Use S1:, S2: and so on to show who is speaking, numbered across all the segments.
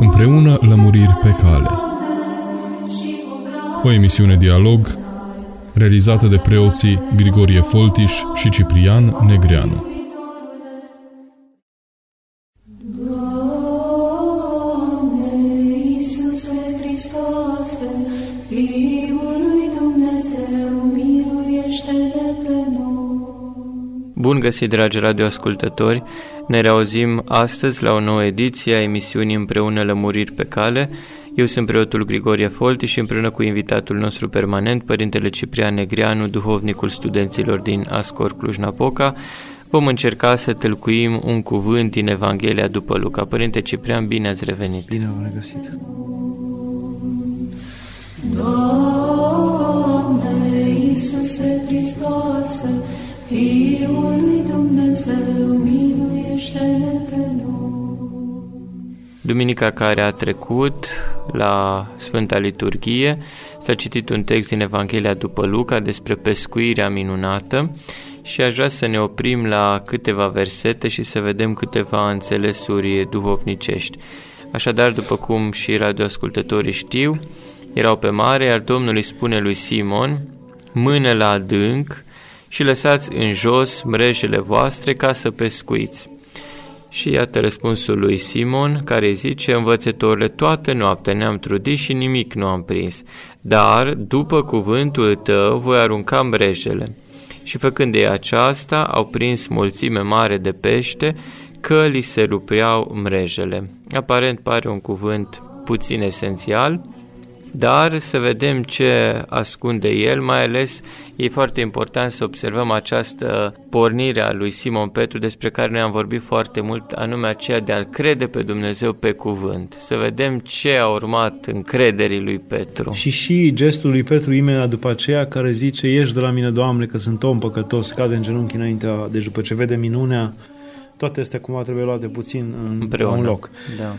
S1: Împreună lămuriri pe cale. O emisiune dialog realizată de preoții Grigorie Foltiș și Ciprian Negreanu.
S2: Bun găsit, dragi radioascultători! Ne reauzim astăzi la o nouă ediție a emisiunii Împreună Lămuriri pe Cale. Eu sunt preotul Grigorie Folti și împreună cu invitatul nostru permanent, Părintele Ciprian Negreanu, duhovnicul studenților din Ascor Cluj-Napoca, vom încerca să tălcuim un cuvânt din Evanghelia după Luca. Părinte Ciprian, bine ați revenit!
S3: Bine v-am regăsit!
S4: Doamne Iisuse Hristoase, Fiul lui Dumnezeu, miluiește-ne pe noi.
S2: Duminica care a trecut la Sfânta Liturghie s-a citit un text din Evanghelia după Luca despre pescuirea minunată și aș vrea să ne oprim la câteva versete și să vedem câteva înțelesuri duhovnicești. Așadar, după cum și radioascultătorii știu, erau pe mare, iar Domnul îi spune lui Simon, mână la adânc și lăsați în jos mrejele voastre ca să pescuiți. Și iată răspunsul lui Simon, care zice, învățătorile, toată noaptea ne-am trudit și nimic nu am prins, dar, după cuvântul tău, voi arunca mrejele. Și făcând ei aceasta, au prins mulțime mare de pește, că li se rupreau mrejele. Aparent pare un cuvânt puțin esențial, dar să vedem ce ascunde el, mai ales e foarte important să observăm această pornire a lui Simon Petru despre care noi am vorbit foarte mult, anume aceea de a-L crede pe Dumnezeu pe cuvânt. Să vedem ce a urmat încrederii lui Petru.
S3: Și și gestul lui Petru imediat după aceea care zice, ieși de la mine, Doamne, că sunt om păcătos, cade în genunchi înaintea, deci după ce vede minunea, toate astea cumva trebuie luate puțin în,
S2: Împreună.
S3: la un loc.
S2: Da.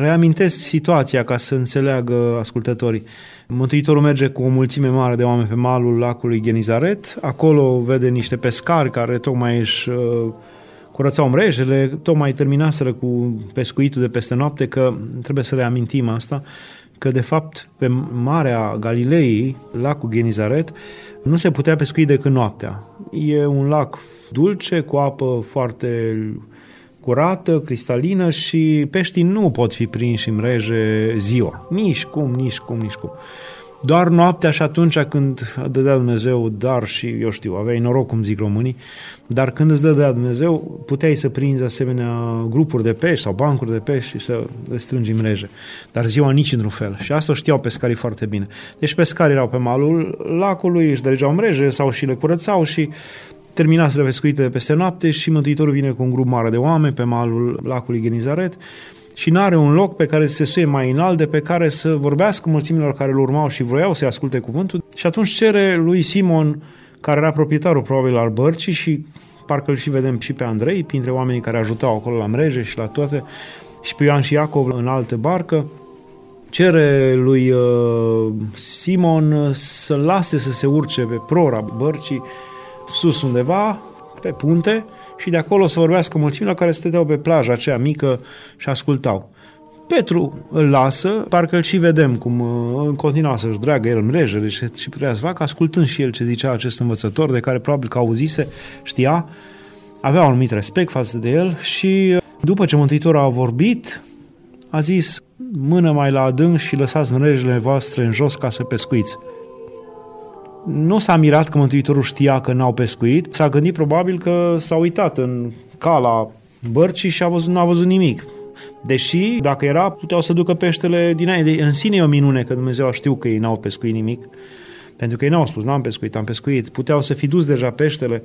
S3: Reamintesc situația ca să înțeleagă ascultătorii. Mântuitorul merge cu o mulțime mare de oameni pe malul lacului Genizaret. Acolo vede niște pescari care tocmai își uh, curățau mrejele, tocmai terminaseră cu pescuitul de peste noapte, că trebuie să le amintim asta, că de fapt pe Marea Galilei, lacul Genizaret, nu se putea pescui decât noaptea. E un lac dulce, cu apă foarte curată, cristalină și peștii nu pot fi prinși în mreje ziua. Nici cum, nici cum, nici cum. Doar noaptea și atunci când dădea Dumnezeu dar și, eu știu, aveai noroc, cum zic românii, dar când îți dădea Dumnezeu, puteai să prinzi asemenea grupuri de pești sau bancuri de pești și să le strângi în mreje. Dar ziua nici într-un fel. Și asta o știau pescarii foarte bine. Deci pescarii erau pe malul lacului, își dărgeau mreje sau și le curățau și terminaseră pescuite peste noapte și Mântuitorul vine cu un grup mare de oameni pe malul lacului Genizaret și nu are un loc pe care să se suie mai înalt de pe care să vorbească mulțimilor care îl urmau și vroiau să-i asculte cuvântul. Și atunci cere lui Simon, care era proprietarul probabil al bărcii și parcă îl și vedem și pe Andrei, printre oamenii care ajutau acolo la mreje și la toate, și pe Ioan și Iacov în altă barcă, cere lui uh, Simon să lase să se urce pe prora bărcii sus undeva, pe punte, și de acolo să vorbească mulțimile care stăteau pe plaja aceea mică și ascultau. Petru îl lasă, parcă îl și vedem cum uh, în continua să-și dragă el în mreje, deci și putea să facă, ascultând și el ce zicea acest învățător, de care probabil că auzise, știa, avea un anumit respect față de el și uh, după ce Mântuitorul a vorbit, a zis, mână mai la adânc și lăsați mrejele voastre în jos ca să pescuiți. Nu s-a mirat că Mântuitorul știa că n-au pescuit, s-a gândit probabil că s-a uitat în cala bărcii și a văzut, n-a văzut nimic. Deși, dacă era, puteau să ducă peștele dinainte. În sine e o minune că Dumnezeu a știut că ei n-au pescuit nimic, pentru că ei n-au spus, n-am pescuit, am pescuit. Puteau să fi dus deja peștele,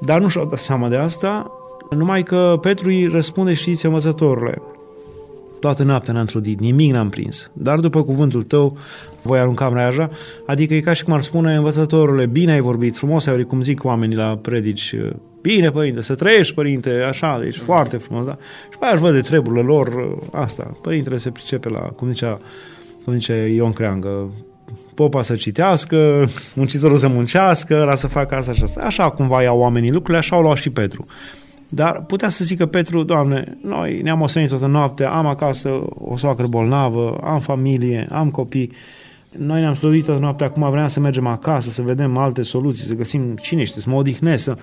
S3: dar nu și-au dat seama de asta, numai că Petru îi răspunde, știți, învățătorule, toată noaptea n-am trudit, nimic n-am prins, dar după cuvântul tău voi arunca mreaja, adică e ca și cum ar spune învățătorule, bine ai vorbit, frumos ai vorbit, cum zic oamenii la predici, bine părinte, să trăiești părinte, așa, deci mm. foarte frumos, da? Și pe aia își văd de treburile lor, asta, părintele se pricepe la, cum zicea, cum zice Ion Creangă, popa să citească, muncitorul să muncească, la să facă asta și asta. Așa cumva iau oamenii lucrurile, așa au luat și Petru. Dar putea să zică Petru, Doamne, noi ne-am ostenit toată noaptea, am acasă o soacră bolnavă, am familie, am copii, noi ne-am străduit toată noaptea, acum vreau să mergem acasă, să vedem alte soluții, să găsim cine știe, să mă odihnesc. Să...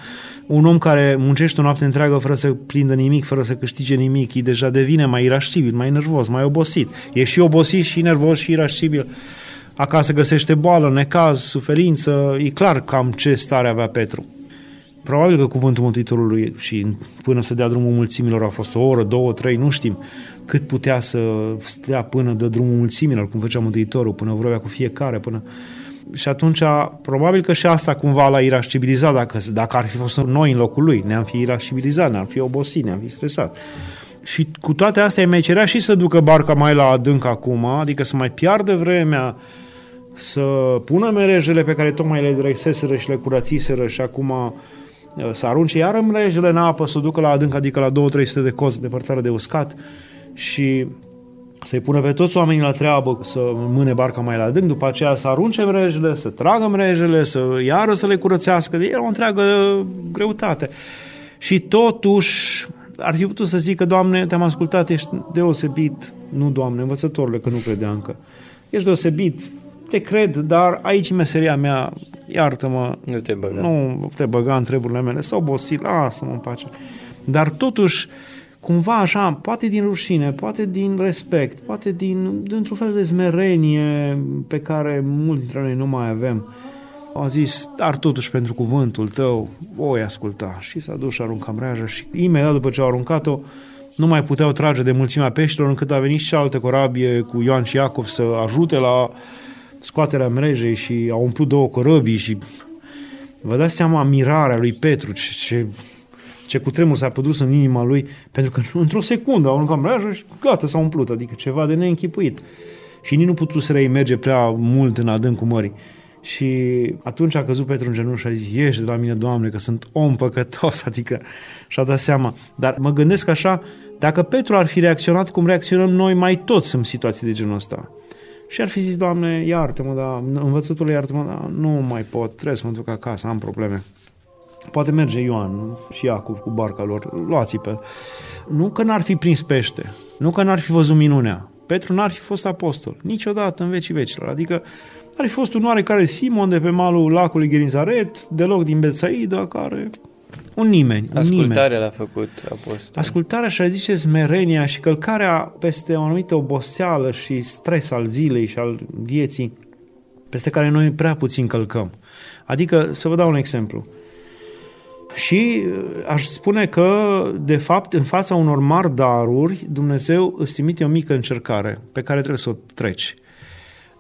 S3: Un om care muncește o noapte întreagă fără să prindă nimic, fără să câștige nimic, e deja devine mai irascibil, mai nervos, mai obosit. E și obosit și nervos și irascibil. Acasă găsește boală, necaz, suferință, e clar cam ce stare avea Petru. Probabil că cuvântul Mântuitorului și până să dea drumul mulțimilor a fost o oră, două, trei, nu știm cât putea să stea până de drumul mulțimilor, cum făcea Mântuitorul, până vorbea cu fiecare, până... Și atunci, probabil că și asta cumva l-a irascibilizat, dacă, dacă ar fi fost noi în locul lui, ne-am fi irascibilizat, ne-am fi obosit, ne-am fi stresat. Și cu toate astea mai cerea și să ducă barca mai la adânc acum, adică să mai piardă vremea, să pună merejele pe care tocmai le dreseseră și le curățiseră și acum uh, să arunce iară merejele în apă, să o ducă la adânc, adică la 2-300 de cozi departare de uscat și să-i pună pe toți oamenii la treabă să mâne barca mai la adânc, după aceea să arunce mrejele, să tragă mrejele, să iară să le curățească. E o întreagă greutate. Și totuși ar fi putut să zică, Doamne, te-am ascultat, ești deosebit. Nu, Doamne, învățătorule, că nu credeam că ești deosebit, te cred, dar aici meseria mea, iartă-mă,
S2: nu te băga,
S3: nu te băga în treburile mele, s-au obosit, lasă-mă în pace. Dar totuși, cumva așa, poate din rușine, poate din respect, poate din, dintr-un fel de smerenie pe care mulți dintre noi nu mai avem, au zis, dar totuși pentru cuvântul tău, voi asculta. Și s-a dus și arunca mreaja și imediat după ce au aruncat-o, nu mai puteau trage de mulțimea peștilor, încât a venit și altă corabie cu Ioan și Iacov să ajute la scoaterea mrejei și au umplut două corăbii și vă dați seama mirarea lui Petru, ce, ce ce cu tremur s-a produs în inima lui, pentru că într-o secundă au aruncat mreajă și gata, s-a umplut, adică ceva de neînchipuit. Și nici nu putut să merge prea mult în adâncul mării. Și atunci a căzut Petru în genunchi și a zis, ieși de la mine, Doamne, că sunt om păcătos, adică și-a dat seama. Dar mă gândesc așa, dacă Petru ar fi reacționat cum reacționăm noi mai toți în situații de genul ăsta, și ar fi zis, Doamne, iartă-mă, da, învățătul iartă-mă, da, nu mai pot, trebuie să mă duc acasă, am probleme. Poate merge Ioan și Iacov cu barca lor, luați pe Nu că n-ar fi prins pește, nu că n-ar fi văzut minunea. Petru n-ar fi fost apostol, niciodată în vecii vecilor. Adică ar fi fost un oarecare Simon de pe malul lacului Genizaret, deloc din Betsaida, care un nimeni. Un
S2: Ascultarea l-a făcut apostol.
S3: Ascultarea și, zice, smerenia și călcarea peste o anumită oboseală și stres al zilei și al vieții, peste care noi prea puțin călcăm. Adică, să vă dau un exemplu. Și uh, aș spune că, de fapt, în fața unor mari daruri, Dumnezeu îți trimite o mică încercare pe care trebuie să o treci.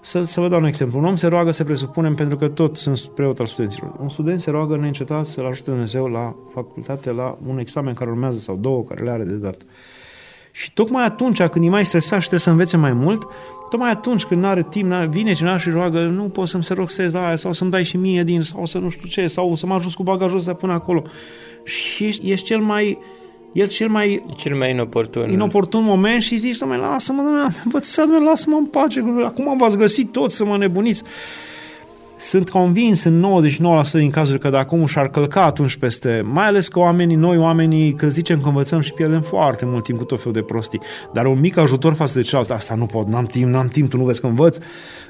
S3: Să, să vă dau un exemplu. Un om se roagă, să presupunem, pentru că tot sunt preot al studenților. Un student se roagă neîncetat să-l ajute Dumnezeu la facultate, la un examen care urmează sau două care le are de dat. Și tocmai atunci când e mai stresat și trebuie să învețe mai mult, tocmai atunci când are timp, n-are, vine cineva și roagă, nu pot să-mi se roxez aia sau să-mi dai și mie din, sau să nu știu ce, sau să mă ajut cu bagajul ăsta până acolo. Și ești, ești cel mai el cel mai
S2: cel mai inoportun
S3: inoportun moment și zici, domnule, lasă-mă, domnule, învățat, lasă-mă în pace, acum v-ați găsit toți să mă nebuniți. Sunt convins în 99% din cazuri că dacă omul și-ar călca atunci peste, mai ales că oamenii, noi oamenii, că zicem că învățăm și pierdem foarte mult timp cu tot felul de prostii, dar un mic ajutor față de celălalt, asta nu pot, n-am timp, n-am timp, tu nu vezi că învăț.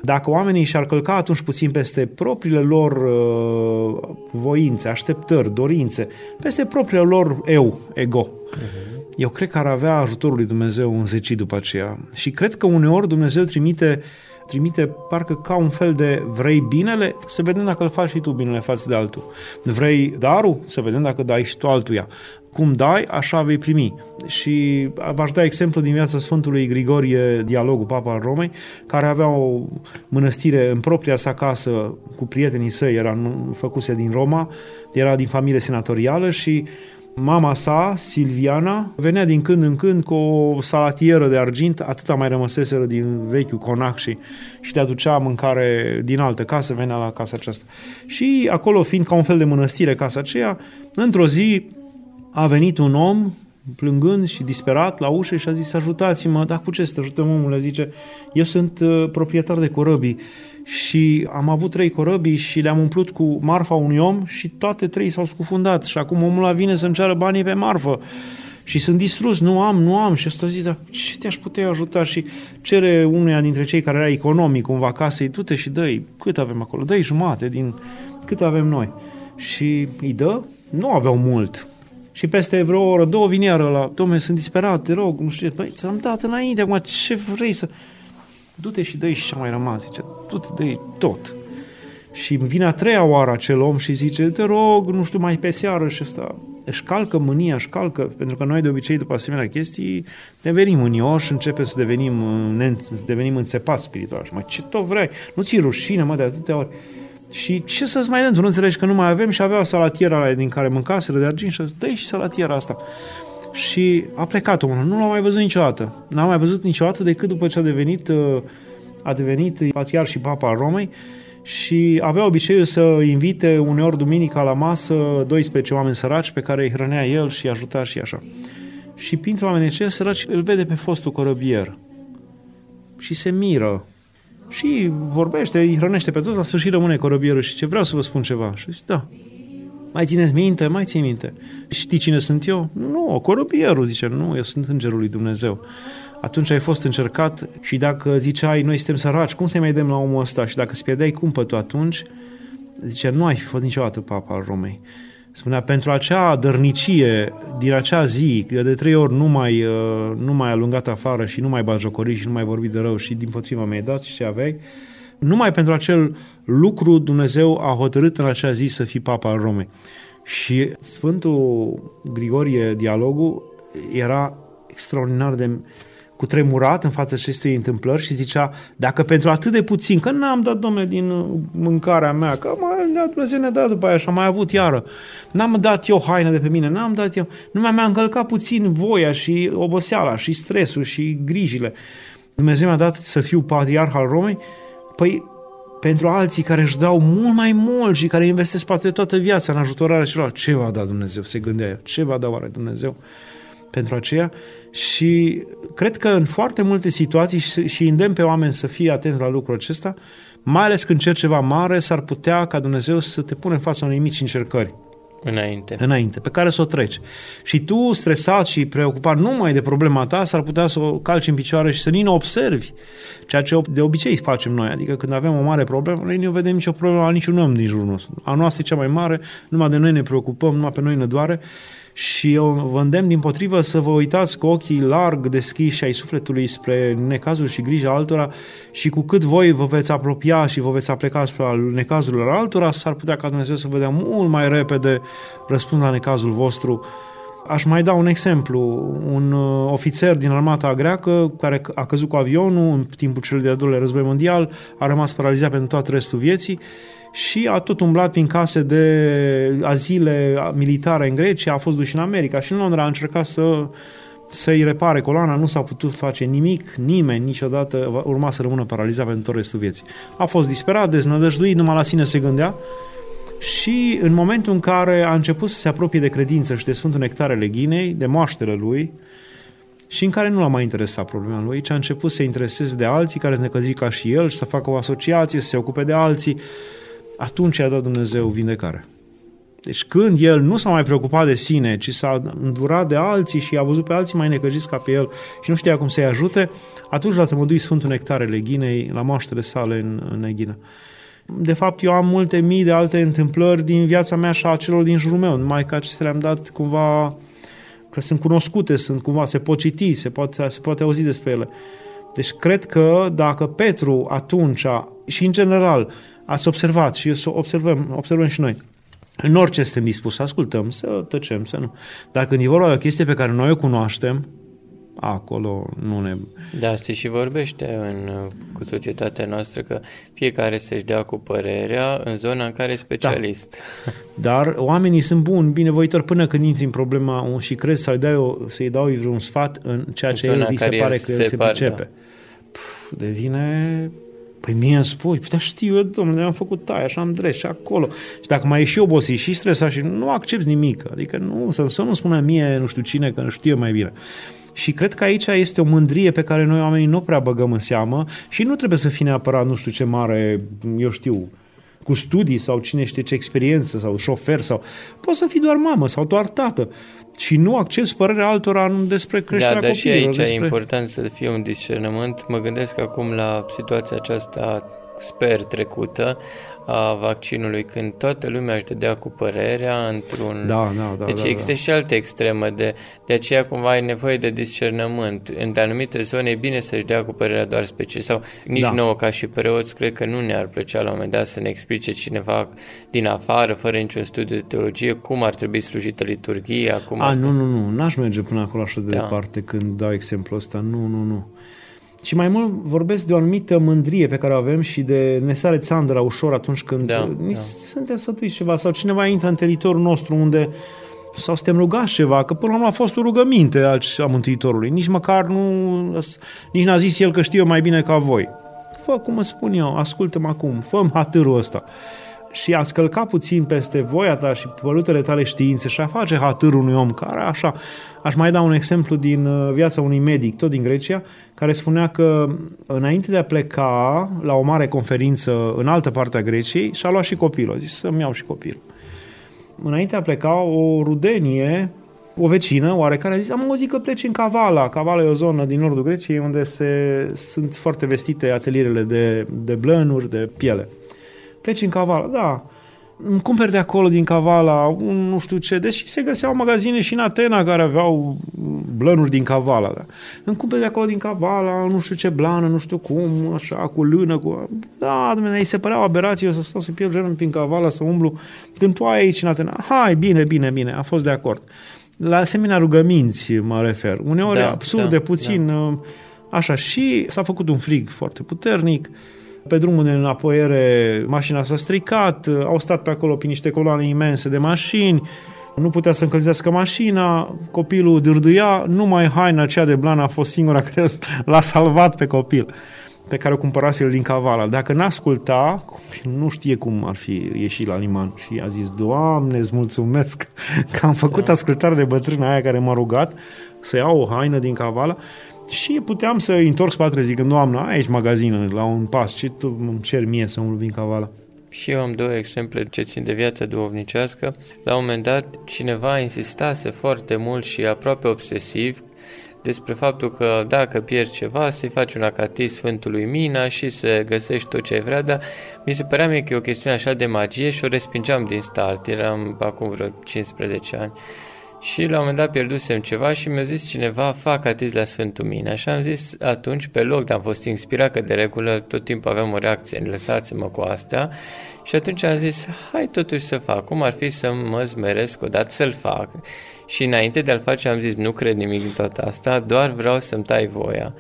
S3: Dacă oamenii și-ar călca atunci puțin peste propriile lor uh, voințe, așteptări, dorințe, peste propriile lor eu, ego, uh-huh. eu cred că ar avea ajutorul lui Dumnezeu un zeci după aceea. Și cred că uneori Dumnezeu trimite uh, trimite parcă ca un fel de vrei binele, să vedem dacă îl faci și tu binele față de altul. Vrei darul, să vedem dacă dai și tu altuia. Cum dai, așa vei primi. Și v-aș da exemplu din viața Sfântului Grigorie, dialogul Papa al Romei, care avea o mănăstire în propria sa casă cu prietenii săi, era făcuse din Roma, era din familie senatorială și Mama sa, Silviana, venea din când în când cu o salatieră de argint, atâta mai rămăseseră din vechiul conac și, și le aducea mâncare din altă casă, venea la casa aceasta. Și acolo, fiind ca un fel de mănăstire casa aceea, într-o zi a venit un om plângând și disperat la ușă și a zis, ajutați-mă, dar cu ce să te ajutăm omule? Zice, eu sunt uh, proprietar de corăbii și am avut trei corăbii și le-am umplut cu marfa unui om și toate trei s-au scufundat. Și acum omul ăla vine să-mi ceară banii pe marfă. Și sunt distrus, nu am, nu am. Și ăsta zice, dar ce te-aș putea ajuta? Și cere unuia dintre cei care era economic cumva casei, du-te și dă cât avem acolo, dă jumate din cât avem noi. Și îi dă, nu aveau mult. Și peste vreo oră, două vin iară la, domne, sunt disperat, te rog, nu știu, băi, ți-am dat înainte, acum ce vrei să... Du-te și dă și ce mai rămas, zice, du-te, dă tot. Și vine a treia oară acel om și zice, te rog, nu știu, mai pe seară și ăsta își calcă mânia, își calcă, pentru că noi de obicei după asemenea chestii devenim mânioși, începem să devenim, să devenim înțepați spiritual. Și mă, ce tot vrei? Nu ți rușine, mă, de atâtea ori. Și ce să-ți mai dăm? Tu nu înțelegi că nu mai avem și avea salatiera aia din care mâncaseră de argint și dă și salatiera asta. Și a plecat omul, nu l-a mai văzut niciodată. N-a mai văzut niciodată decât după ce a devenit, uh, a devenit patriar și papa al Romei și avea obiceiul să invite uneori duminica la masă 12 oameni săraci pe care îi hrănea el și îi ajuta și așa. Și printre oamenii aceia săraci îl vede pe fostul corăbier și se miră și vorbește, îi hrănește pe toți, la sfârșit rămâne corăbierul și ce vreau să vă spun ceva. Și zice, da, mai țineți minte? Mai ții minte. Știi cine sunt eu? Nu, corăbierul, zice, nu, eu sunt îngerul lui Dumnezeu. Atunci ai fost încercat și dacă ziceai, noi suntem săraci, cum să-i mai dăm la omul ăsta? Și dacă îți pierdeai cumpătul atunci, zice, nu ai fi fost niciodată papa al Romei. Spunea, pentru acea dărnicie din acea zi, de trei ori nu mai, uh, nu mai alungat afară și nu mai bagiocorit și nu mai vorbit de rău și din potriva mi-ai dat și ce aveai, numai pentru acel lucru Dumnezeu a hotărât în acea zi să fii papa al Romei. Și Sfântul Grigorie, dialogul, era extraordinar de cu tremurat în fața acestei întâmplări și zicea, dacă pentru atât de puțin, că n-am dat, domnule, din uh, mâncarea mea, că mai Dumnezeu ne-a dat după aia și am mai avut iară, n-am dat eu haine de pe mine, n-am dat eu, numai mi-a încălcat puțin voia și oboseala și stresul și grijile. Dumnezeu mi-a dat să fiu patriarh al Romei, păi pentru alții care își dau mult mai mult și care investesc poate toată viața în ajutorarea celor, ce va da Dumnezeu? Se gândea eu, ce va da oare Dumnezeu pentru aceea? Și cred că în foarte multe situații și îndemn pe oameni să fie atenți la lucrul acesta, mai ales când cer ceva mare, s-ar putea ca Dumnezeu să te pune în fața unei mici încercări.
S2: Înainte.
S3: Înainte, pe care să o treci. Și tu, stresat și preocupat numai de problema ta, s-ar putea să o calci în picioare și să nici nu observi ceea ce de obicei facem noi. Adică când avem o mare problemă, noi nu vedem nicio problemă a niciun om din jurul nostru. A noastră e cea mai mare, numai de noi ne preocupăm, numai pe noi ne doare și eu vă îndemn din potrivă să vă uitați cu ochii larg deschiși ai sufletului spre necazul și grija altora și cu cât voi vă veți apropia și vă veți apleca spre necazurilor altora, s-ar putea ca Dumnezeu să vă dea mult mai repede răspuns la necazul vostru. Aș mai da un exemplu. Un uh, ofițer din armata greacă care a căzut cu avionul în timpul celui de-al doilea război mondial, a rămas paralizat pentru tot restul vieții și a tot umblat prin case de azile militare în Grecia, a fost dus în America și în Londra a încercat să să-i repare coloana, nu s-a putut face nimic, nimeni niciodată urma să rămână paralizat pentru tot restul vieții. A fost disperat, deznădăjduit, numai la sine se gândea și în momentul în care a început să se apropie de credință și de Sfântul Nectarele Ghinei, de moaștele lui, și în care nu l-a mai interesat problema lui, ci a început să se intereseze de alții care sunt necăziți ca și el și să facă o asociație, să se ocupe de alții, atunci a dat Dumnezeu vindecare. Deci când el nu s-a mai preocupat de sine, ci s-a îndurat de alții și a văzut pe alții mai necăjiți ca pe el și nu știa cum să-i ajute, atunci l-a tămăduit Sfântul Nectarele Ghinei la moaștele sale în, în Eghină. De fapt, eu am multe mii de alte întâmplări din viața mea și a celor din jurul meu, numai că acestea le-am dat cumva, că sunt cunoscute, sunt cumva, se pot citi, se poate, se poate auzi despre ele. Deci cred că dacă Petru atunci și în general ați observat și să observăm, observăm și noi. În orice suntem dispuși să ascultăm, să tăcem, să nu. Dar când e vorba de o chestie pe care noi o cunoaștem, acolo nu ne...
S2: Da, asta și vorbește în, cu societatea noastră că fiecare să-și dea cu părerea în zona în care e specialist.
S3: Da. Dar oamenii sunt buni, binevoitori, până când intri în problema și crezi să-i dai, să-i dau vreun sfat în ceea ce în el vi se pare că el se, se pricepe. Da. Puf, devine Păi mie îmi spui, păi da știu eu, domnule, am făcut taia și am dres și acolo. Și dacă mai e și obosit și stresat și nu accepti nimic, adică nu, să, să nu spună mie nu știu cine că nu știu mai bine. Și cred că aici este o mândrie pe care noi oamenii nu prea băgăm în seamă și nu trebuie să fie neapărat nu știu ce mare, eu știu, cu studii sau cine știe ce experiență sau șofer sau poți să fii doar mamă sau doar tată și nu accepti părerea altora despre creșterea
S2: da, dar
S3: copiilor.
S2: și aici
S3: despre...
S2: e important să fie un discernământ. Mă gândesc acum la situația aceasta sper trecută a vaccinului, când toată lumea își dădea cu părerea într-un...
S3: Da, da, da.
S2: Deci
S3: da,
S2: există
S3: da.
S2: și altă extremă, de, de aceea cumva ai nevoie de discernământ. În anumite zone e bine să-și dea cu părerea doar special sau nici
S3: Da.
S2: nouă ca și preoți, cred că nu ne-ar plăcea la un moment dat să ne explice cineva din afară, fără niciun studiu de teologie, cum ar trebui slujită liturghia, cum
S3: A,
S2: ar
S3: nu, nu, nu, n-aș merge până acolo așa de
S2: Da.
S3: departe când dau exemplul ăsta, nu, nu, nu. Și mai mult vorbesc de o anumită mândrie pe care o avem și de ne sare țandra ușor atunci când
S2: Da,
S3: ni
S2: da.
S3: suntem sfătuiți ceva sau cineva intră în teritoriul nostru unde sau suntem rugați ceva, că până la urmă a fost o rugăminte a a Mântuitorului. Nici măcar nu, nici n-a zis el că știu eu mai bine ca voi. Fă cum îți spun eu, ascultă-mă acum, fă hatârul ăsta. Și a scălca puțin peste voia ta și părutele tale științe și a face hatârul unui om care așa, aș mai da un exemplu din uh, viața unui medic, tot din Grecia, care spunea că înainte de a pleca la o mare conferință în altă parte a Greciei, și-a luat și copilul, a zis să-mi iau și copilul înainte de a pleca, o rudenie, o vecină oarecare a zis, am auzit că pleci în Cavala. Cavala e o zonă din nordul Greciei unde se, sunt foarte vestite atelierele de, de blănuri, de piele. Pleci în Cavala, da. Îmi cumperi de acolo, din Cavala, un nu știu ce, deși se găseau magazine și în Atena care aveau blănuri din Cavala. Da. Îmi cumperi de acolo din Cavala, nu știu ce blană, nu știu cum, așa, cu lână, cu... Da, dumneavoastră, îi se părea o aberație, eu să stau să pierd genul prin Cavala, să umblu, când tu ai aici în Atena. Hai, bine, bine, bine, a fost de acord. La asemenea rugăminți mă refer. Uneori
S2: Da,
S3: absurd
S2: da,
S3: de puțin, da. așa, și s-a făcut un frig foarte puternic, pe drumul de înapoiere mașina s-a stricat, au stat pe acolo pe niște coloane imense de mașini, nu putea să încălzească mașina, copilul dârdâia, numai haina aceea de blană a fost singura care l-a salvat pe copil pe care o cumpărase el din Cavala. Dacă n-asculta, copilul nu știe cum ar fi ieșit la liman și a zis, Doamne, îți mulțumesc că am făcut da. ascultare de bătrâna aia care m-a rugat să iau o haină din Cavala și puteam să întorc spatele zicând, Doamne, aici magazină, la un pas, ce tu îmi cer mie să umblu din Cavala?
S2: Și eu am două exemple ce țin de viața duhovnicească. La un moment dat, cineva insistase foarte mult și aproape obsesiv despre faptul că dacă pierzi ceva, să-i faci un acatis Sfântului Mina și să găsești tot ce ai vrea, dar mi se părea mie că e o chestiune așa de magie și o respingeam din start, eram acum vreo 15 ani. Și la un moment dat pierdusem ceva și mi-a zis cineva, fac atis la Sfântul Mina. Și am zis atunci pe loc, dar am fost inspirat că de regulă tot timpul aveam o reacție, lăsați-mă cu asta. Și atunci am zis, hai totuși să fac, cum ar fi să mă zmeresc odată să-l fac. Și înainte de a-l face am zis, nu cred nimic din tot asta, doar vreau să-mi tai voia.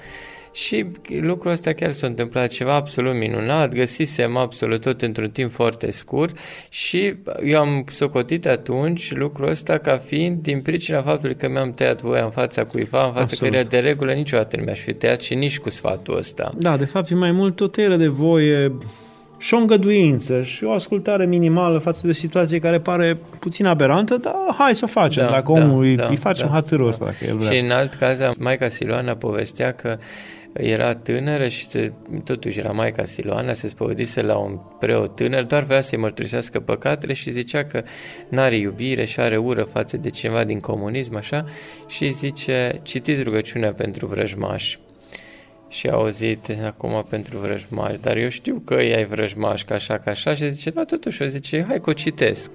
S2: Și lucrul ăsta chiar s-a întâmplat ceva absolut minunat, găsisem absolut tot într-un timp foarte scurt și eu am socotit atunci lucrul ăsta ca fiind din pricina faptului că mi-am tăiat voia în fața cuiva, în fața
S3: Absolut.
S2: căreia de regulă niciodată nu mi-aș fi tăiat și nici cu sfatul ăsta.
S3: Da, de fapt e mai mult o tăiere de voie și o îngăduință și o ascultare minimală față de o situație care pare puțin aberantă, dar hai să o facem.
S2: Da,
S3: dacă
S2: da,
S3: omul îi,
S2: da,
S3: îi facem
S2: da,
S3: hatârul
S2: da.
S3: ăsta, dacă el vrea.
S2: Și în alt caz, Maica Siloana povestea că era tânără și se, totuși era Maica Siloana, se spovedise la un preot tânăr, doar vrea să-i mărturisească păcatele și zicea că n-are iubire și are ură față de cineva din comunism, așa, și zice, citiți rugăciunea pentru vrăjmași. Și a auzit acum pentru vrăjmași, dar eu știu că ei ai vrăjmași, ca așa, ca așa, și zice, da, totuși, o zice, hai că o citesc.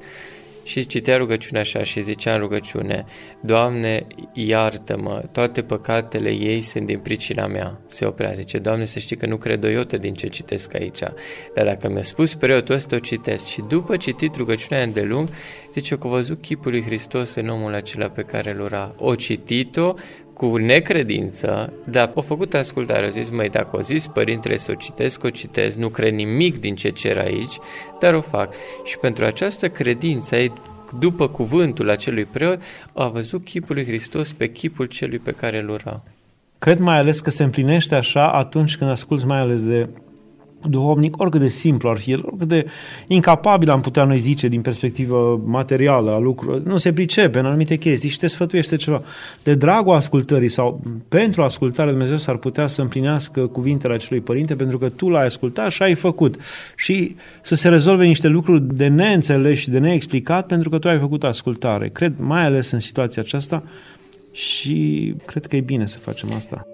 S2: Și citea rugăciunea așa și zicea în rugăciune, Doamne, iartă-mă, toate păcatele ei sunt din pricina mea. Se oprea, zice, Doamne, să știi că nu cred o iotă din ce citesc aici. Dar dacă mi-a spus preotul ăsta, o citesc. Și după citit rugăciunea îndelung, zice că a văzut chipul lui Hristos în omul acela pe care îl ura. O citit-o cu necredință, dar a făcut ascultare, a zis, măi, dacă o zis părintele să o citesc, o citesc, nu cred nimic din ce cer aici, dar o fac. Și pentru această credință, ei, după cuvântul acelui preot, a văzut chipul lui Hristos pe chipul celui pe care îl ura.
S3: Cred mai ales că se împlinește așa atunci când asculți mai ales de duhovnic, oricât de simplu ar fi el, oricât de incapabil am putea noi zice din perspectivă materială a lucrurilor, nu se pricepe în anumite chestii și te sfătuiește ceva. De dragul ascultării sau pentru ascultare Dumnezeu s-ar putea să împlinească cuvintele acelui părinte pentru că tu l-ai ascultat și ai făcut. Și să se rezolve niște lucruri de neînțeles și de neexplicat pentru că tu ai făcut ascultare. Cred, mai ales în situația aceasta, și cred că e bine să facem asta.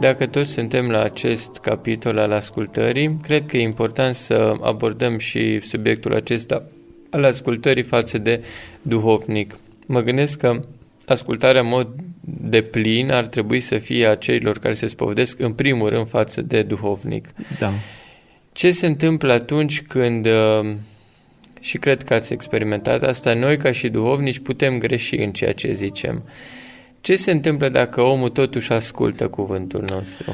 S2: Dacă toți suntem la acest capitol al ascultării, cred că e important să abordăm și subiectul acesta al ascultării față de duhovnic. Mă gândesc că ascultarea în mod de plin ar trebui să fie a celor care se spovedesc în primul rând față de duhovnic.
S3: Da.
S2: Ce se întâmplă atunci când, uh, și cred că ați experimentat asta, noi ca și duhovnici putem greși în ceea ce zicem. Ce se întâmplă dacă omul totuși ascultă cuvântul nostru?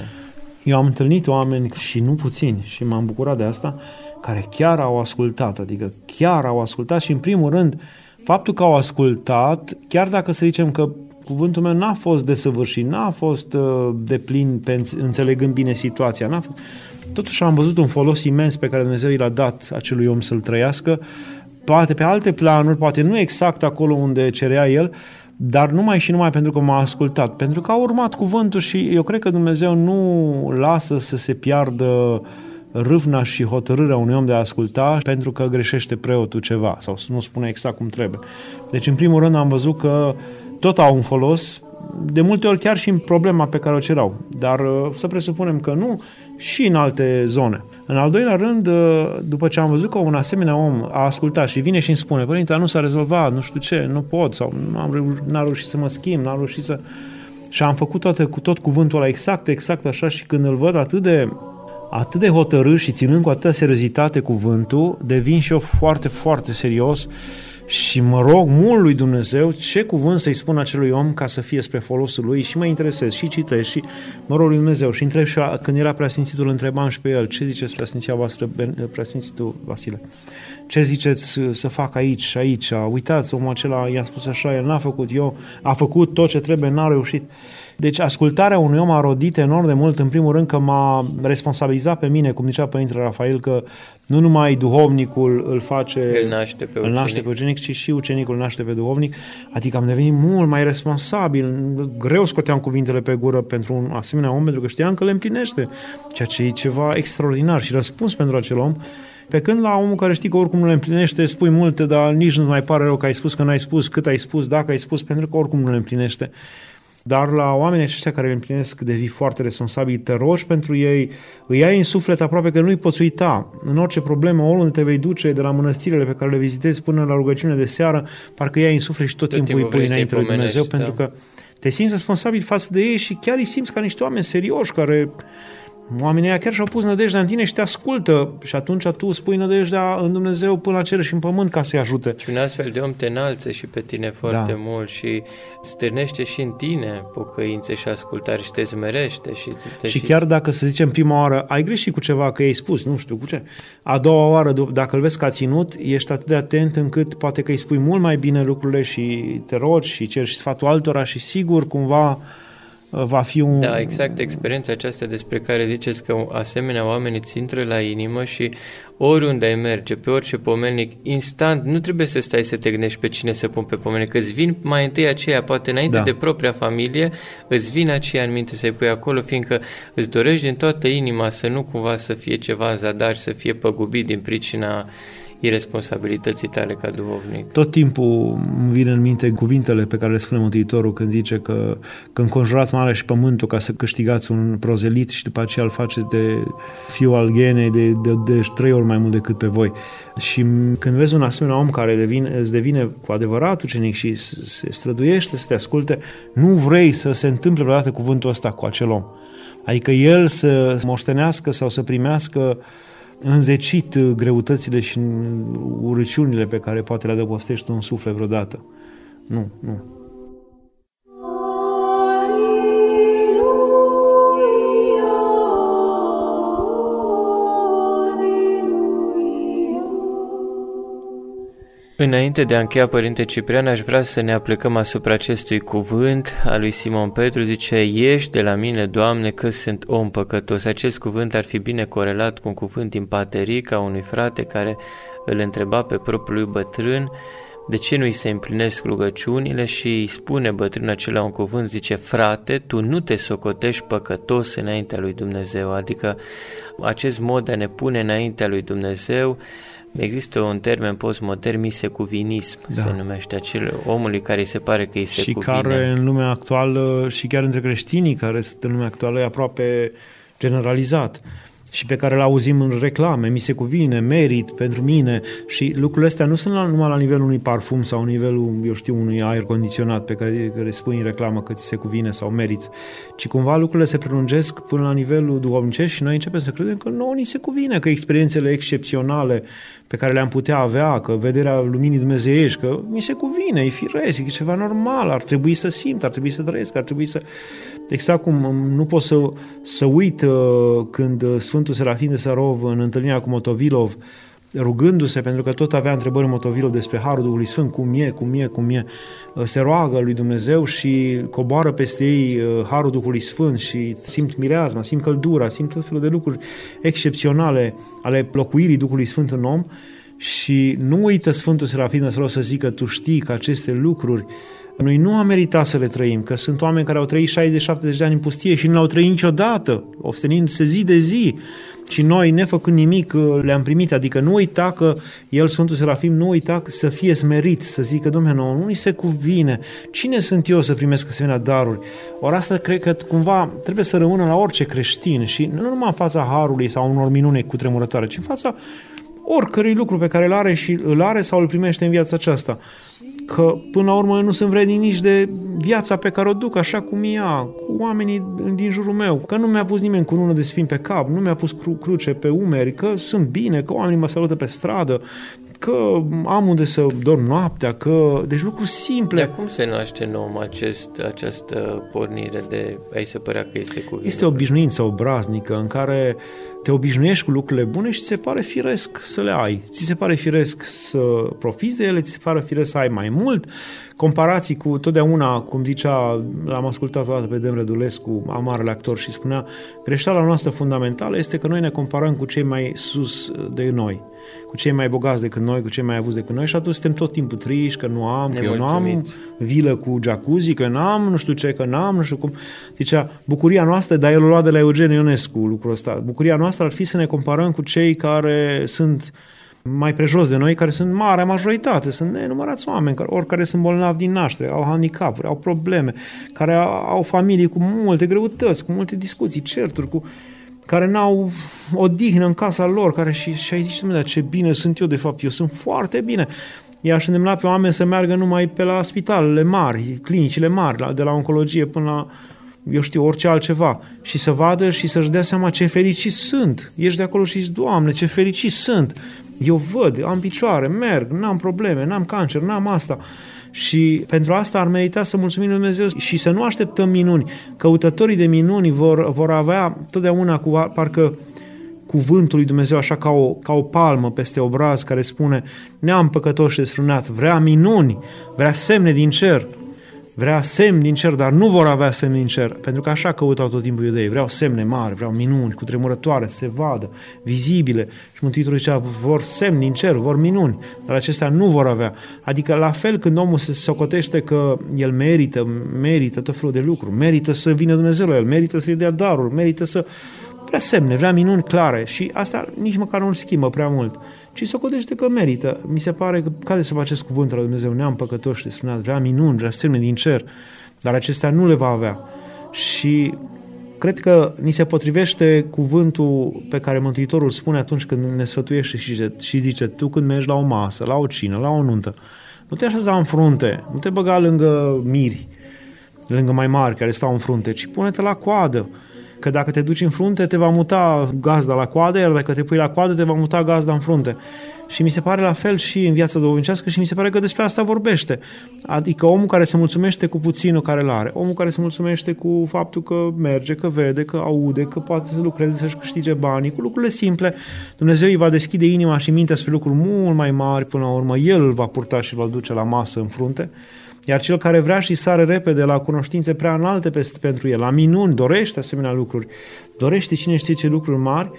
S3: Eu am întâlnit oameni și nu puțini și m-am bucurat de asta, care chiar au ascultat, adică chiar au ascultat și în primul rând faptul că au ascultat, chiar dacă să zicem că cuvântul meu n-a fost desăvârșit, n-a fost uh, de plin pe înțelegând bine situația, n-a fost... totuși am văzut un folos imens pe care Dumnezeu i l-a dat acelui om să-l trăiască, poate pe alte planuri, poate nu exact acolo unde cerea el, dar numai și numai pentru că m-a ascultat, pentru că a urmat cuvântul și eu cred că Dumnezeu nu lasă să se piardă râvna și hotărârea unui om de a asculta pentru că greșește preotul ceva sau nu spune exact cum trebuie. Deci, în primul rând, am văzut că tot au un folos, de multe ori chiar și în problema pe care o cerau, dar uh, să presupunem că nu și în alte zone. În al doilea rând, uh, după ce am văzut că un asemenea om a ascultat și vine și îmi spune, părinte, nu s-a rezolvat, nu știu ce, nu pot, sau nu am reușit, n-am reușit să mă schimb, n-am reușit să... Și am făcut toate, cu tot cuvântul ăla exact, exact așa și când îl văd atât de atât de hotărât și ținând cu atâta seriozitate cuvântul, devin și eu foarte, foarte serios și mă rog mult lui Dumnezeu ce cuvânt să-i spun acelui om ca să fie spre folosul lui și mă interesez și citesc și mă rog lui Dumnezeu. Și întreb și când era preasfințitul întrebam și pe el ce ziceți preasfinția voastră preasfințitul Vasile? Ce ziceți să fac aici și aici? Uitați omul acela i-a spus așa el n-a făcut eu a făcut tot ce trebuie n-a reușit deci ascultarea unui om a rodit enorm de mult, în primul rând că m-a responsabilizat pe mine, cum zicea Părintele Rafael, că nu numai duhovnicul îl face,
S2: îl naște pe
S3: ucenic, îl naște pe ucenic ci și ucenicul îl naște pe duhovnic, adică am devenit mult mai responsabil, greu scoteam cuvintele pe gură pentru un asemenea om, pentru că știam că le împlinește, ceea ce e ceva extraordinar și răspuns pentru acel om, pe când la omul care știi că oricum nu le împlinește, spui multe, dar nici nu mai pare rău că ai spus că n-ai spus, cât ai spus, dacă ai spus, pentru că oricum nu le împlinește. Dar la oamenii aceștia care le împlinesc devii foarte responsabil, te rogi pentru ei, îi ai în suflet aproape că nu-i poți uita. În orice problemă, oriunde te vei duce, de la mănăstirile pe care le vizitezi până la rugăciune de seară, parcă îi ai în suflet și tot, tot timpul îi pui înainte lui Dumnezeu, da. pentru că te simți responsabil față de ei și chiar îi simți ca niște oameni serioși care Oamenii ăia chiar și-au pus nădejdea în tine și te ascultă și atunci tu spui nădejdea în Dumnezeu până la cer și în pământ ca să-i ajute.
S2: Și un astfel de om te înalță și pe tine foarte da. mult și stârnește și în tine pocăințe și ascultare și te zmerește. Și, te
S3: și, și chiar dacă, să zicem, prima oară ai greșit cu ceva că ai spus, nu știu cu ce, a doua oară, dacă îl vezi că a ținut, ești atât de atent încât poate că îi spui mult mai bine lucrurile și te rogi și ceri și sfatul altora și sigur cumva va fi un...
S2: Da, exact, experiența aceasta despre care ziceți că asemenea oamenii îți intră la inimă și oriunde ai merge, pe orice pomelnic, instant, nu trebuie să stai să te gândești pe cine să pun pe pomelnic, că îți vin mai întâi aceea, poate înainte da. de propria familie, îți vin aceea în minte să-i pui acolo, fiindcă îți dorești din toată inima să nu cumva să fie ceva în zadar, să fie păgubit din pricina uh, irresponsabilității tale ca duhovnic.
S3: Tot timpul îmi vin în minte cuvintele pe care le spune Mântuitorul când zice că când conjurați marea și pământul ca să câștigați un prozelit și după aceea îl faceți de fiu al genei de, de, de trei ori mai mult decât pe voi. Și când vezi un asemenea om care devine, îți devine cu adevărat ucenic și se străduiește să te asculte, nu vrei să se întâmple vreodată cuvântul ăsta cu acel om. Adică el să moștenească sau să primească înzecit greutățile și urăciunile pe care poate le adăpostești un suflet vreodată. Nu, nu.
S2: Înainte de a încheia, Părinte Ciprian, aș vrea să ne aplicăm asupra acestui cuvânt al lui Simon Petru. Zice, ieși de la mine, Doamne, că sunt om păcătos. Acest cuvânt ar fi bine corelat cu un cuvânt din paterica unui frate care îl întreba pe propriul lui bătrân de ce nu-i se împlinesc rugăciunile și îi spune bătrânul acela un cuvânt, zice, frate, tu nu te socotești păcătos înaintea lui Dumnezeu, adică acest mod de a ne pune înaintea lui Dumnezeu Există un termen postmodern, misecuvinism, da. se numește acel omului care se pare că îi se
S3: Și
S2: cuvine.
S3: care în lumea actuală, și chiar între creștinii care sunt în lumea actuală, e aproape generalizat și pe care îl auzim în reclame, mi se cuvine, merit pentru mine și lucrurile astea nu sunt la, numai la nivelul unui parfum sau nivelul, eu știu, unui aer condiționat pe care, care spui în reclamă că ți se cuvine sau meriți, ci cumva lucrurile se prelungesc până la nivelul duhovnicesc și noi începem să credem că nouă ni se cuvine, că experiențele excepționale pe care le-am putea avea, că vederea luminii dumnezeiești, că mi se cuvine, e firesc, e ceva normal, ar trebui să simt, ar trebui să trăiesc, ar trebui să... Exact cum nu pot să, să uit uh, când Sfântul Serafin de Sarov în întâlnirea cu Motovilov rugându-se, pentru că tot avea întrebări Motovilov despre Harul Duhului Sfânt, cum e, cum e, cum e, uh, se roagă lui Dumnezeu și coboară peste ei uh, Harul Duhului Sfânt și simt mireazma, simt căldura, simt tot felul de lucruri excepționale ale locuirii Duhului Sfânt în om. Și nu uită Sfântul Serafin de Sarov să zică, tu știi că aceste lucruri noi nu am meritat să le trăim, că sunt oameni care au trăit 60-70 de ani în pustie și nu le-au trăit niciodată, oftenindu-se zi de zi. Și noi, nefăcând nimic, le-am primit. Adică nu uita că el, Sfântul Serafim, nu uita să fie smerit, să zică, domnule, nu, nu se cuvine. Cine sunt eu să primesc asemenea daruri? Ori asta cred că cumva trebuie să rămână la orice creștin și nu numai în fața harului sau unor minune cu tremurătoare, ci în fața oricărui lucru pe care îl are și îl are sau îl primește în viața aceasta că până la urmă nu sunt vrednic nici de viața pe care o duc așa cum e ea, cu oamenii din jurul meu, că nu mi-a pus nimeni cu unul de sfin pe cap, nu mi-a pus cru- cruce pe umeri, că sunt bine, că oamenii mă salută pe stradă, că am unde să dorm noaptea, că... Deci lucruri simple.
S2: Dar cum se naște în om acest, această pornire de a se părea că este cuvine?
S3: Este o obișnuință obraznică în care te obișnuiești cu lucrurile bune și ți se pare firesc să le ai. Ți se pare firesc să profiți de ele, ți se pare firesc să ai mai mult. Comparații cu totdeauna, cum zicea, l-am ascultat o dată pe Demre Dulescu, amarele actor, și spunea, greșeala noastră fundamentală este că noi ne comparăm cu cei mai sus de noi cu cei mai bogați decât noi, cu cei mai avuți decât noi și atunci suntem tot timpul triști că nu am, că eu nu am vilă cu jacuzzi, că nu am nu știu ce, că nu am, nu știu cum. Zicea, bucuria noastră, dar el o lua de la Eugen Ionescu lucrul ăsta, bucuria noastră ar fi să ne comparăm cu cei care sunt mai prejos de noi, care sunt marea majoritate, sunt nenumărați oameni, care, oricare sunt bolnavi din naștere, au handicapuri, au probleme, care au, au familii cu multe greutăți, cu multe discuții, certuri, cu care n-au odihnă în casa lor, care și, și ai zis, dar ce bine sunt eu, de fapt, eu sunt foarte bine. I-aș îndemna pe oameni să meargă numai pe la spitalele mari, clinicile mari, la, de la oncologie până la, eu știu, orice altceva, și să vadă și să-și dea seama ce fericiți sunt. Ești de acolo și zici, Doamne, ce fericiți sunt. Eu văd, am picioare, merg, n-am probleme, n-am cancer, n-am asta. Și pentru asta ar merita să mulțumim Lui Dumnezeu și să nu așteptăm minuni. Căutătorii de minuni vor, vor avea totdeauna cu, parcă cuvântul lui Dumnezeu așa ca o, ca o palmă peste obraz care spune neam păcătos și desfrânat, vrea minuni, vrea semne din cer vrea semn din cer, dar nu vor avea semn din cer, pentru că așa căutau tot timpul iudeii. Vreau semne mari, vreau minuni, cu tremurătoare, să se vadă, vizibile. Și Mântuitorul zicea, vor semn din cer, vor minuni, dar acestea nu vor avea. Adică la fel când omul se socotește că el merită, merită tot felul de lucruri, merită să vină Dumnezeu la el, merită să-i dea daruri, merită să vrea semne, vrea minuni clare și asta nici măcar nu-l schimbă prea mult ci socotește că merită. Mi se pare că cade să acest cuvânt la Dumnezeu, neam păcătoși și spunea, vrea minuni, vrea semne din cer, dar acestea nu le va avea. Și cred că ni se potrivește cuvântul pe care Mântuitorul spune atunci când ne sfătuiește și zice, și zice tu când mergi la o masă, la o cină, la o nuntă, nu te așeza în frunte, nu te băga lângă miri, lângă mai mari care stau în frunte, ci pune-te la coadă Că dacă te duci în frunte, te va muta gazda la coadă, iar dacă te pui la coadă, te va muta gazda în frunte. Și mi se pare la fel și în viața duhovnicească și mi se pare că despre asta vorbește. Adică omul care se mulțumește cu puținul care îl are, omul care se mulțumește cu faptul că merge, că vede, că aude, că poate să lucreze, să-și câștige banii, cu lucrurile simple, Dumnezeu îi va deschide inima și mintea spre lucruri mult mai mari până la urmă. El îl va purta și îl va duce la masă în frunte. Iar cel care vrea și sare repede la cunoștințe prea înalte pentru el, la minuni, dorește asemenea lucruri, dorește cine știe ce lucruri mari,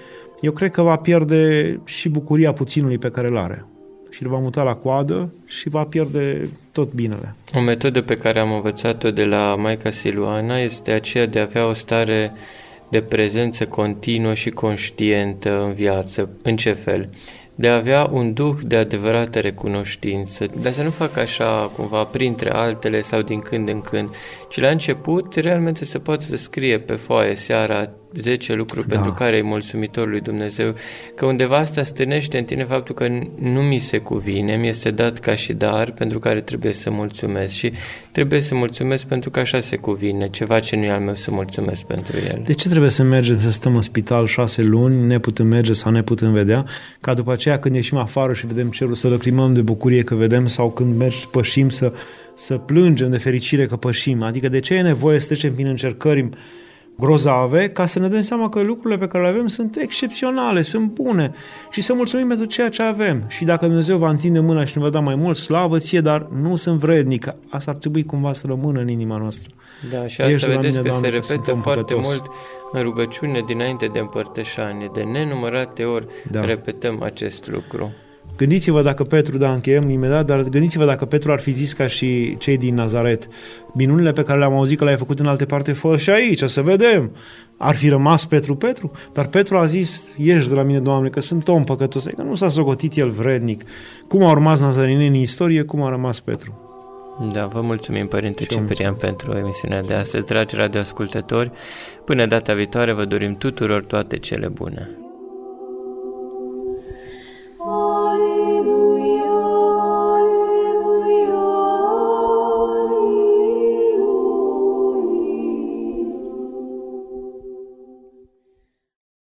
S3: eu cred că va pierde și bucuria puținului pe care îl are. Și îl va muta la coadă și va pierde tot binele.
S2: O metodă pe care am învățat-o de la Maica Siluana este aceea de a avea o stare de prezență continuă și conștientă în viață. În ce fel? De a avea un duh de adevărată recunoștință, dar să nu facă așa cumva printre altele sau din când în când, ci la început realmente să poată să scrie pe foaie seara 10 lucruri da. pentru care e mulțumitor lui Dumnezeu, că undeva asta stânește în tine faptul că nu mi se cuvine, mi este dat ca și dar pentru care trebuie să mulțumesc și trebuie să mulțumesc pentru că așa se cuvine, ceva ce nu e al meu să mulțumesc pentru el.
S3: De ce trebuie să mergem să stăm în spital șase luni, ne putem merge sau ne putem vedea, ca după aceea când ieșim afară și vedem cerul să lăcrimăm de bucurie că vedem sau când mergi, pășim să, să plângem de fericire că pășim? Adică de ce e nevoie să trecem prin încercări grozave ca să ne dăm seama că lucrurile pe care le avem sunt excepționale, sunt bune și să mulțumim pentru ceea ce avem. Și dacă Dumnezeu va întinde mâna și ne va da mai mult, slavă ție, dar nu sunt vrednic. Asta ar trebui cumva să rămână în inima noastră.
S2: Da, și asta Ești vedeți mine, că Doamne, se repetă foarte păcătos. mult în rugăciune dinainte de împărtășanie. De nenumărate ori da. repetăm acest lucru.
S3: Gândiți-vă dacă Petru, da, încheiem imediat, dar gândiți-vă dacă Petru ar fi zis ca și cei din Nazaret, minunile pe care le-am auzit că le-ai făcut în alte parte, fă și aici, să vedem. Ar fi rămas Petru Petru? Dar Petru a zis, ieși de la mine, Doamne, că sunt om păcătos, că nu s-a socotit el vrednic. Cum au urmat nazarineni în istorie, cum a rămas Petru?
S2: Da, vă mulțumim, Părinte și Ciprian, pentru emisiunea de astăzi. Dragi radioascultători, până data viitoare vă dorim tuturor toate cele bune.